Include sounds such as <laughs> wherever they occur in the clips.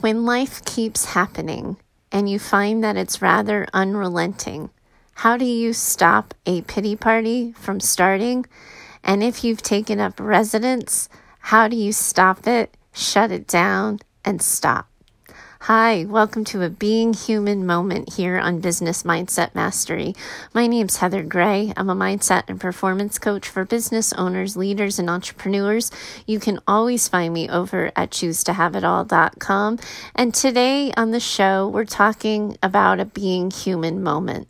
When life keeps happening and you find that it's rather unrelenting, how do you stop a pity party from starting? And if you've taken up residence, how do you stop it, shut it down, and stop? Hi, welcome to a Being Human moment here on Business Mindset Mastery. My name's Heather Gray. I'm a mindset and performance coach for business owners, leaders, and entrepreneurs. You can always find me over at choosetohaveitall.com. And today on the show, we're talking about a Being Human moment.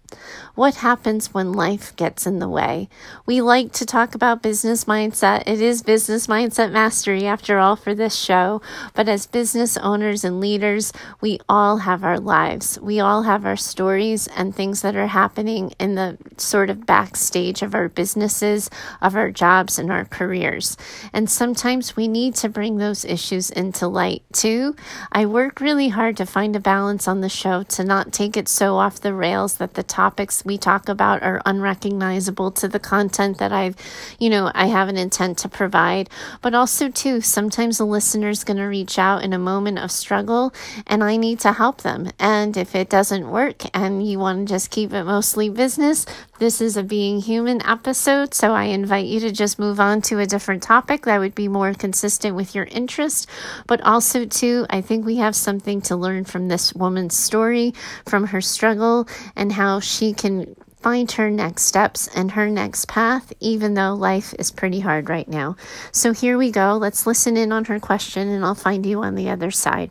What happens when life gets in the way? We like to talk about business mindset. It is business mindset mastery after all for this show. But as business owners and leaders, we all have our lives. We all have our stories and things that are happening in the sort of backstage of our businesses, of our jobs, and our careers. And sometimes we need to bring those issues into light too. I work really hard to find a balance on the show to not take it so off the rails that the topics we talk about are unrecognizable to the content that I've, you know, I have an intent to provide. But also, too, sometimes a listener's going to reach out in a moment of struggle and I need to help them. And if it doesn't work and you want to just keep it mostly business, this is a Being Human episode. So I invite you to just move on to a different topic that would be more consistent with your interest. But also, too, I think we have something to learn from this woman's story, from her struggle, and how she can find her next steps and her next path, even though life is pretty hard right now. So here we go. Let's listen in on her question, and I'll find you on the other side.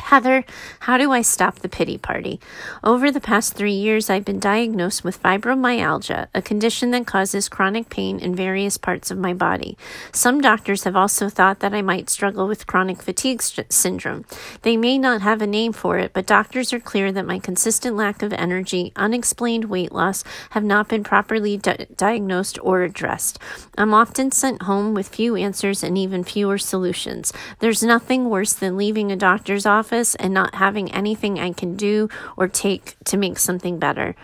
Heather, how do I stop the pity party? Over the past three years, I've been diagnosed with fibromyalgia, a condition that causes chronic pain in various parts of my body. Some doctors have also thought that I might struggle with chronic fatigue st- syndrome. They may not have a name for it, but doctors are clear that my consistent lack of energy, unexplained weight loss have not been properly di- diagnosed or addressed. I'm often sent home with few answers and even fewer solutions. There's nothing worse than leaving a doctor's office office and not having anything I can do or take to make something better.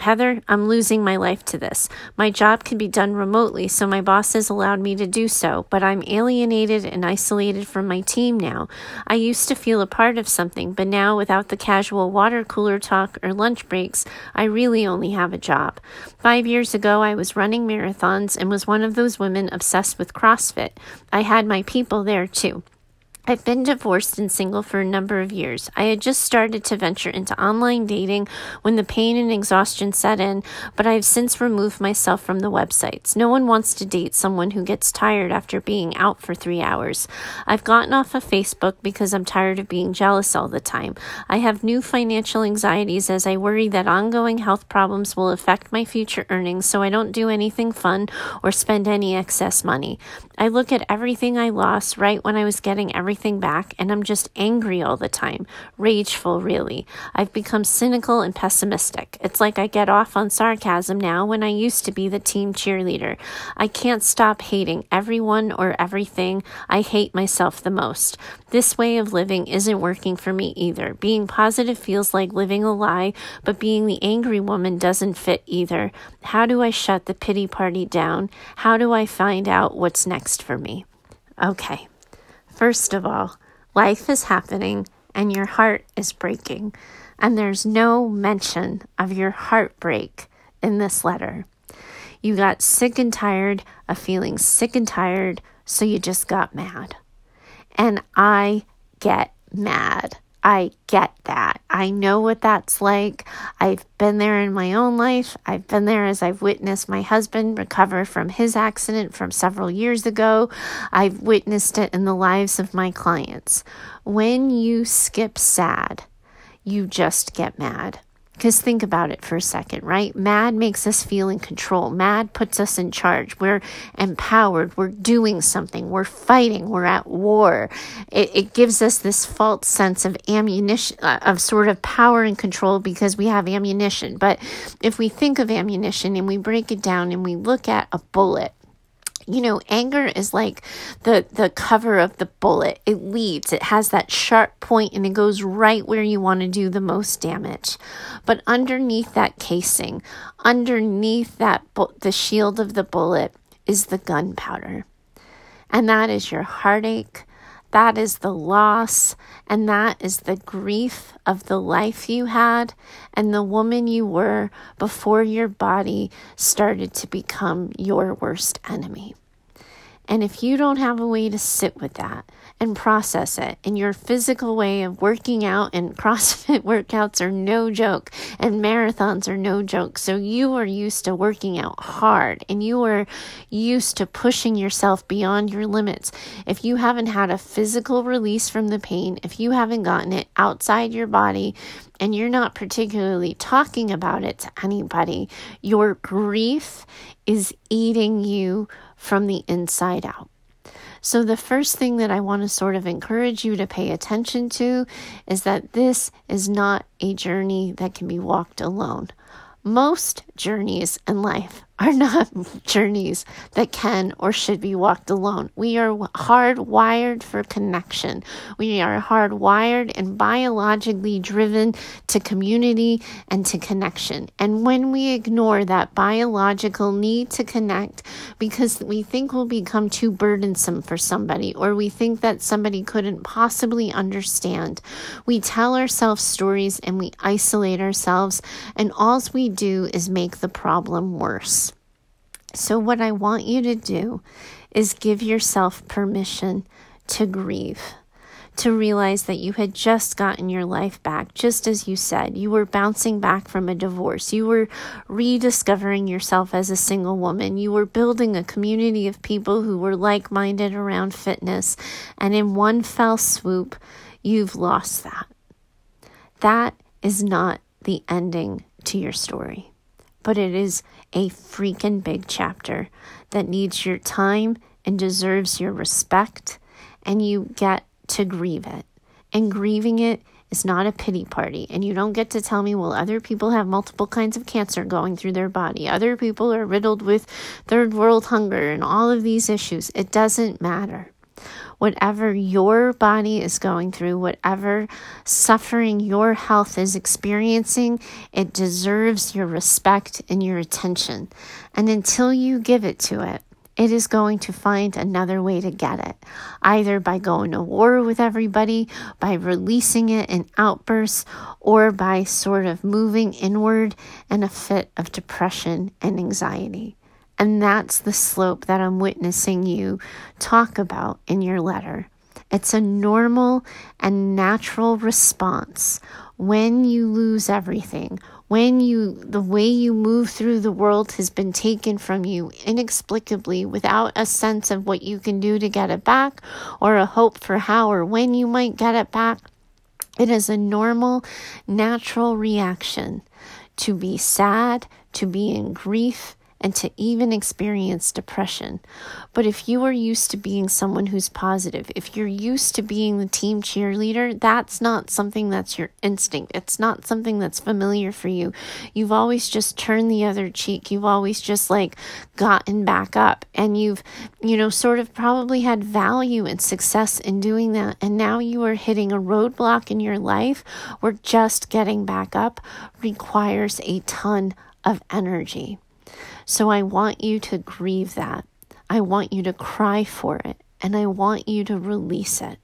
Heather, I'm losing my life to this. My job can be done remotely, so my boss has allowed me to do so, but I'm alienated and isolated from my team now. I used to feel a part of something, but now, without the casual water cooler talk or lunch breaks, I really only have a job. Five years ago, I was running marathons and was one of those women obsessed with CrossFit. I had my people there too. I've been divorced and single for a number of years. I had just started to venture into online dating when the pain and exhaustion set in, but I have since removed myself from the websites. No one wants to date someone who gets tired after being out for three hours. I've gotten off of Facebook because I'm tired of being jealous all the time. I have new financial anxieties as I worry that ongoing health problems will affect my future earnings, so I don't do anything fun or spend any excess money. I look at everything I lost right when I was getting everything everything back and I'm just angry all the time. Rageful, really. I've become cynical and pessimistic. It's like I get off on sarcasm now when I used to be the team cheerleader. I can't stop hating everyone or everything. I hate myself the most. This way of living isn't working for me either. Being positive feels like living a lie, but being the angry woman doesn't fit either. How do I shut the pity party down? How do I find out what's next for me? Okay. First of all, life is happening and your heart is breaking, and there's no mention of your heartbreak in this letter. You got sick and tired of feeling sick and tired, so you just got mad. And I get mad. I get that. I know what that's like. I've been there in my own life. I've been there as I've witnessed my husband recover from his accident from several years ago. I've witnessed it in the lives of my clients. When you skip sad, you just get mad. Because think about it for a second, right? Mad makes us feel in control. Mad puts us in charge. We're empowered. We're doing something. We're fighting. We're at war. It, it gives us this false sense of ammunition, uh, of sort of power and control because we have ammunition. But if we think of ammunition and we break it down and we look at a bullet, you know anger is like the the cover of the bullet. It leads. It has that sharp point and it goes right where you want to do the most damage. But underneath that casing underneath that bu- the shield of the bullet is the gunpowder. And that is your heartache that is the loss and that is the grief of the life you had and the woman you were before your body started to become your worst enemy. And if you don't have a way to sit with that and process it, and your physical way of working out and <laughs> CrossFit workouts are no joke, and marathons are no joke. So you are used to working out hard and you are used to pushing yourself beyond your limits. If you haven't had a physical release from the pain, if you haven't gotten it outside your body, and you're not particularly talking about it to anybody, your grief is eating you from the inside out. So, the first thing that I want to sort of encourage you to pay attention to is that this is not a journey that can be walked alone. Most journeys in life are not <laughs> journeys that can or should be walked alone. We are hardwired for connection. We are hardwired and biologically driven to community and to connection. And when we ignore that biological need to connect because we think we'll become too burdensome for somebody or we think that somebody couldn't possibly understand, we tell ourselves stories and we isolate ourselves, and all we do is make the problem worse. So, what I want you to do is give yourself permission to grieve, to realize that you had just gotten your life back, just as you said. You were bouncing back from a divorce. You were rediscovering yourself as a single woman. You were building a community of people who were like minded around fitness. And in one fell swoop, you've lost that. That is not the ending to your story but it is a freaking big chapter that needs your time and deserves your respect, and you get to grieve it. And grieving it is not a pity party. And you don't get to tell me, well, other people have multiple kinds of cancer going through their body. Other people are riddled with third world hunger and all of these issues. It doesn't matter whatever your body is going through, whatever suffering your health is experiencing, it deserves your respect and your attention. And until you give it to it, it is going to find another way to get it, either by going to war with everybody, by releasing it in outbursts, or by sort of moving inward in a fit of depression and anxiety. And that's the slope that I'm witnessing you talk about in your letter. It's a normal and natural response when you lose everything, when you the way you move through the world has been taken from you inexplicably without a sense of what you can do to get it back or a hope for how or when you might get it back. It is a normal, natural reaction to be sad, to be in grief, and to even experience depression. But if you are used to being someone who's positive, if you're used to being the team cheerleader, that's not something that's your instinct. It's not something that's familiar for you. You've always just turned the other cheek. You've always just like gotten back up and you've, you know, sort of probably had value and success in doing that. And now you are hitting a roadblock in your life where just getting back up requires a ton of energy. So I want you to grieve that. I want you to cry for it. And I want you to release it.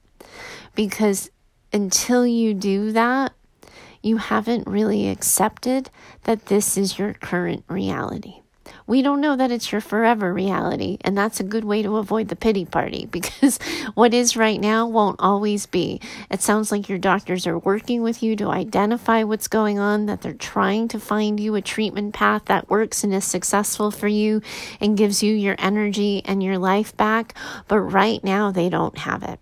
Because until you do that, you haven't really accepted that this is your current reality we don't know that it's your forever reality. And that's a good way to avoid the pity party <laughs> because what is right now won't always be. It sounds like your doctors are working with you to identify what's going on, that they're trying to find you a treatment path that works and is successful for you and gives you your energy and your life back. But right now, they don't have it.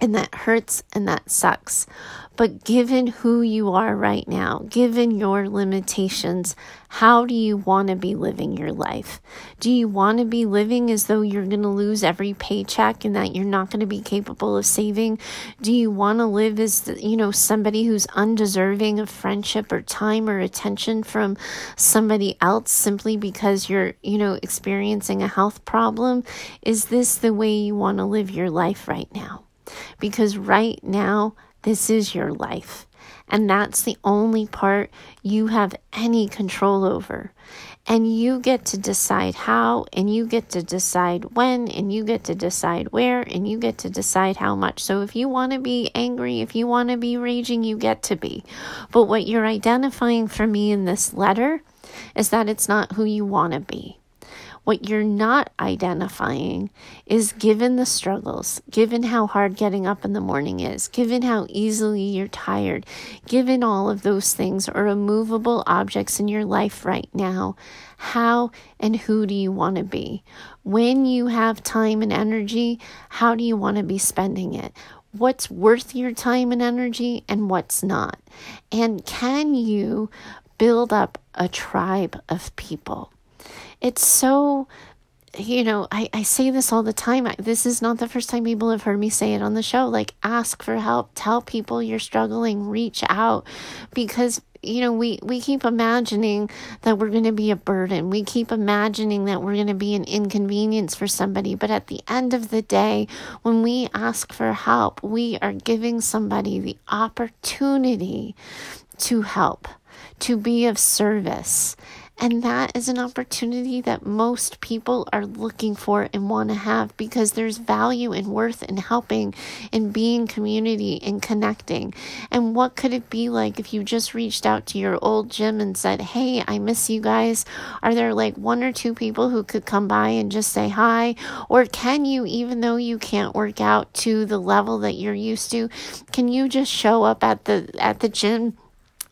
And that hurts and that sucks. But given who you are right now, given your limitations, how do you want to be living your life? Do you want to be living as though you're going to lose every paycheck and that you're not going to be capable of saving? Do you want to live as, you know, somebody who's undeserving of friendship or time or attention from somebody else simply because you're, you know, experiencing a health problem? Is this the way you want to live your life right now? Because right now, this is your life. And that's the only part you have any control over. And you get to decide how, and you get to decide when, and you get to decide where, and you get to decide how much. So if you want to be angry, if you want to be raging, you get to be. But what you're identifying for me in this letter is that it's not who you want to be. What you're not identifying is given the struggles, given how hard getting up in the morning is, given how easily you're tired, given all of those things are immovable objects in your life right now, how and who do you want to be? When you have time and energy, how do you want to be spending it? What's worth your time and energy and what's not? And can you build up a tribe of people? It's so you know, I, I say this all the time. I, this is not the first time people have heard me say it on the show. Like, ask for help, tell people you're struggling, reach out. Because you know we we keep imagining that we're going to be a burden. We keep imagining that we're going to be an inconvenience for somebody. But at the end of the day when we ask for help we are giving somebody the opportunity to help to be of service and that is an opportunity that most people are looking for and want to have because there's value and worth in helping and being community and connecting. And what could it be like if you just reached out to your old gym and said, Hey, I miss you guys? Are there like one or two people who could come by and just say hi? Or can you, even though you can't work out to the level that you're used to, can you just show up at the at the gym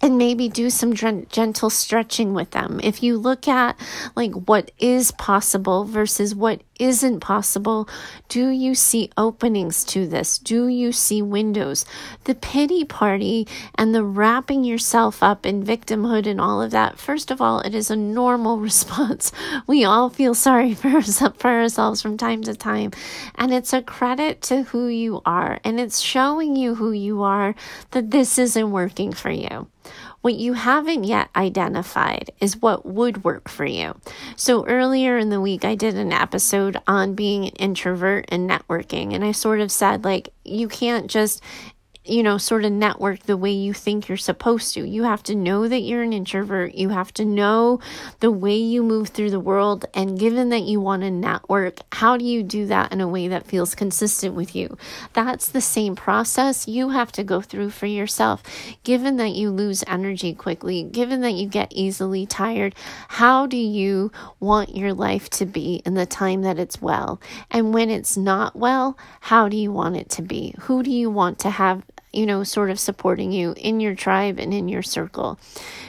and maybe do some gentle stretching with them. If you look at like what is possible versus what isn't possible, do you see openings to this? Do you see windows? The pity party and the wrapping yourself up in victimhood and all of that. First of all, it is a normal <laughs> response. We all feel sorry <laughs> for, ourselves from time to time. And it's a credit to who you are. And it's showing you who you are that this isn't working for you. What you haven't yet identified is what would work for you. So earlier in the week, I did an episode on being an introvert and networking. And I sort of said, like, you can't just you know, sort of network the way you think you're supposed to. You have to know that you're an introvert. You have to know the way you move through the world. And given that you want to network, how do you do that in a way that feels consistent with you? That's the same process you have to go through for yourself. Given that you lose energy quickly, given that you get easily tired, how do you want your life to be in the time that it's well? And when it's not well, how do you want it to be? Who do you want to have you know, sort of supporting you in your tribe and in your circle.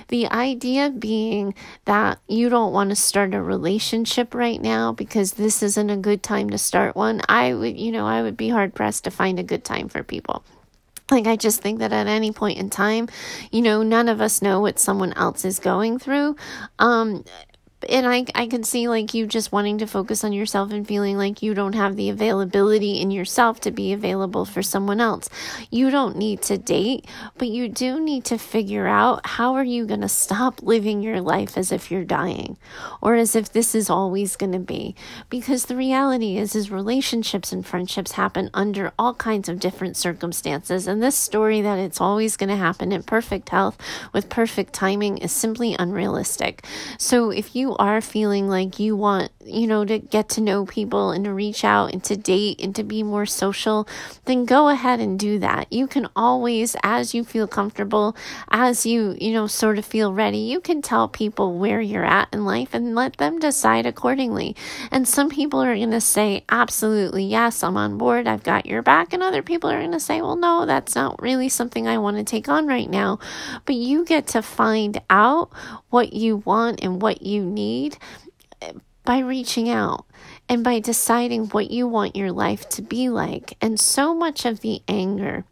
The idea being that you don't want to start a relationship right now because this isn't a good time to start one. I would, you know, I would be hard pressed to find a good time for people. Like, I just think that at any point in time, you know, none of us know what someone else is going through. Um, and I, I can see like you just wanting to focus on yourself and feeling like you don't have the availability in yourself to be available for someone else. You don't need to date, but you do need to figure out how are you going to stop living your life as if you're dying or as if this is always going to be. Because the reality is is relationships and friendships happen under all kinds of different circumstances and this story that it's always going to happen in perfect health with perfect timing is simply unrealistic. So if you are feeling like you want, you know, to get to know people and to reach out and to date and to be more social, then go ahead and do that. You can always, as you feel comfortable, as you, you know, sort of feel ready, you can tell people where you're at in life and let them decide accordingly. And some people are going to say, absolutely, yes, I'm on board, I've got your back. And other people are going to say, well, no, that's not really something I want to take on right now. But you get to find out what you want and what you need need by reaching out and by deciding what you want your life to be like. And so much of the anger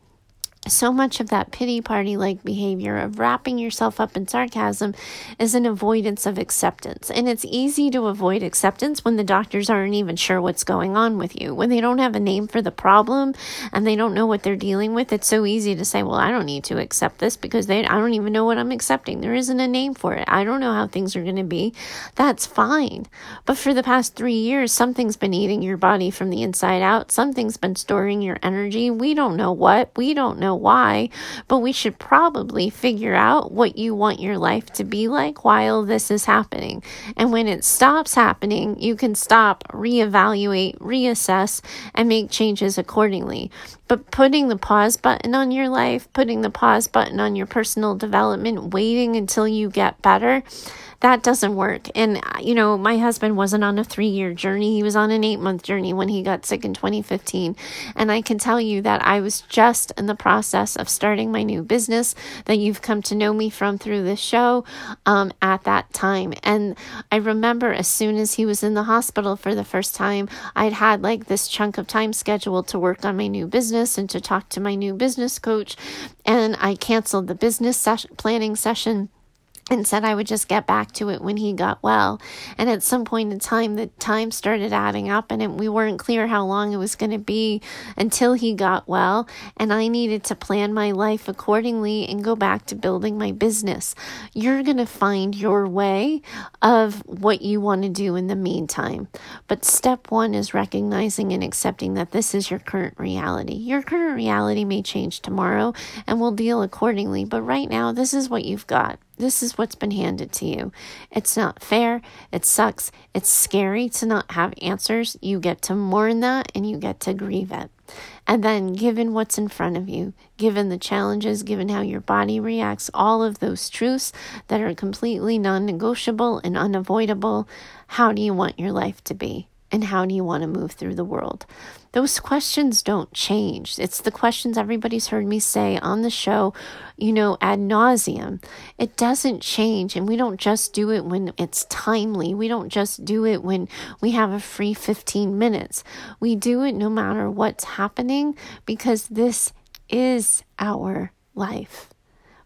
so much of that pity party like behavior of wrapping yourself up in sarcasm is an avoidance of acceptance. And it's easy to avoid acceptance when the doctors aren't even sure what's going on with you. When they don't have a name for the problem and they don't know what they're dealing with, it's so easy to say, well, I don't need to accept this because they, I don't even know what I'm accepting. There isn't a name for it. I don't know how things are going to be. That's fine. But for the past three years, something's been eating your body from the inside out. Something's been storing your energy. We don't know what. We don't know why, but we should probably figure out what you want your life to be like while this is happening. And when it stops happening, you can stop, reevaluate, reassess, and make changes accordingly. But putting the pause button on your life, putting the pause button on your personal development, waiting until you get better, that doesn't work. And, uh, you know, my husband wasn't on a three year journey. He was on an eight month journey when he got sick in 2015. And I can tell you that I was just in the process of starting my new business that you've come to know me from through this show um, at that time. And I remember as soon as he was in the hospital for the first time, I'd had like this chunk of time scheduled to work on my new business and to talk to my new business coach. And I canceled the business session, planning session and said I would just get back to it when he got well. And at some point in time, the time started adding up, and it, we weren't clear how long it was going to be until he got well. And I needed to plan my life accordingly and go back to building my business. You're going to find your way of what you want to do in the meantime. But step one is recognizing and accepting that this is your current reality. Your current reality may change tomorrow, and we'll deal accordingly. But right now, this is what you've got. This is what's been handed to you. It's not fair. It sucks. It's scary to not have answers. You get to mourn that and you get to grieve it. And then, given what's in front of you, given the challenges, given how your body reacts, all of those truths that are completely non negotiable and unavoidable, how do you want your life to be? And how do you want to move through the world? those questions don't change. It's the questions everybody's heard me say on the show, you know, ad nauseum. It doesn't change. And we don't just do it when it's timely. We don't just do it when we have a free 15 minutes. We do it no matter what's happening because this is our life.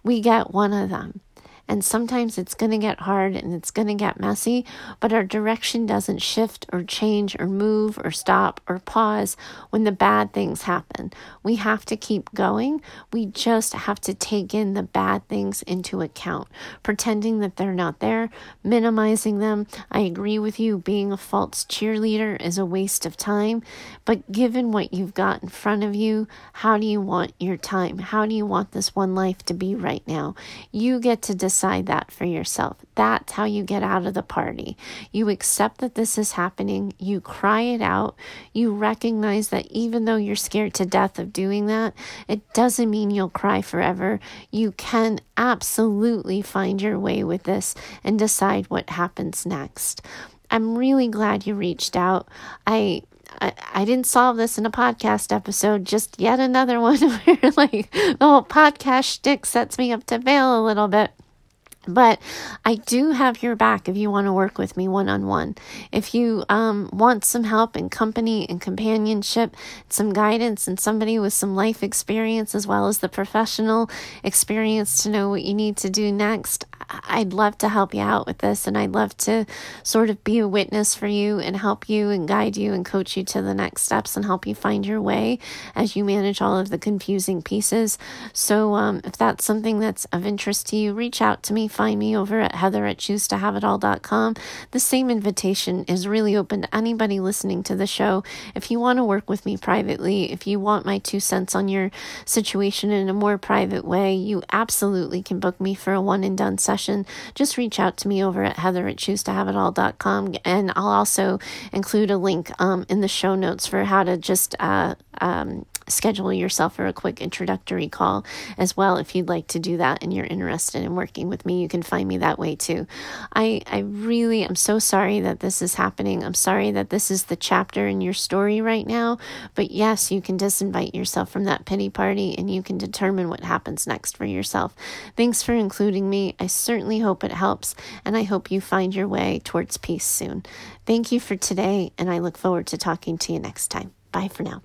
We get one of them. And sometimes it's going to get hard and it's going to get messy, but our direction doesn't shift or change or move or stop or pause when the bad things happen. We have to keep going. We just have to take in the bad things into account, pretending that they're not there, minimizing them. I agree with you, being a false cheerleader is a waste of time. But given what you've got in front of you, how do you want your time? How do you want this one life to be right now? You get to decide decide that for yourself. That's how you get out of the party. You accept that this is happening, you cry it out, you recognize that even though you're scared to death of doing that, it doesn't mean you'll cry forever. You can absolutely find your way with this and decide what happens next. I'm really glad you reached out. I I, didn't solve this in a podcast episode, just yet another <laughs> one where like the whole podcast shtick sets me up to fail a little bit. But I do have your back if you want to work with me one on one. If you um, want some help and company and companionship, some guidance, and somebody with some life experience as well as the professional experience to know what you need to do next, I'd love to help you out with this. And I'd love to sort of be a witness for you and help you and guide you and coach you to the next steps and help you find your way as you manage all of the confusing pieces. So um, if that's something that's of interest to you, reach out to me find me over at heather at choosetohaveitall.com. The same invitation is really open to anybody listening to the show. If you want to work with me privately, if you want my two cents on your situation in a more private way, you absolutely can book me for a one and done session. Just reach out to me over at heather at. And I'll also include a link um, in the show notes for how to just uh, um, schedule yourself for a quick introductory call as well if you'd like to do that and you're interested in working with me you can find me that way too. I i really am so sorry that this is happening. I'm sorry that this is the chapter in your story right now but yes you can disinvite yourself from that pity party and you can determine what happens next for yourself. Thanks for including me. I certainly hope it helps and i hope you find your way towards peace soon. Thank you for today and i look forward to talking to you next time. Bye for now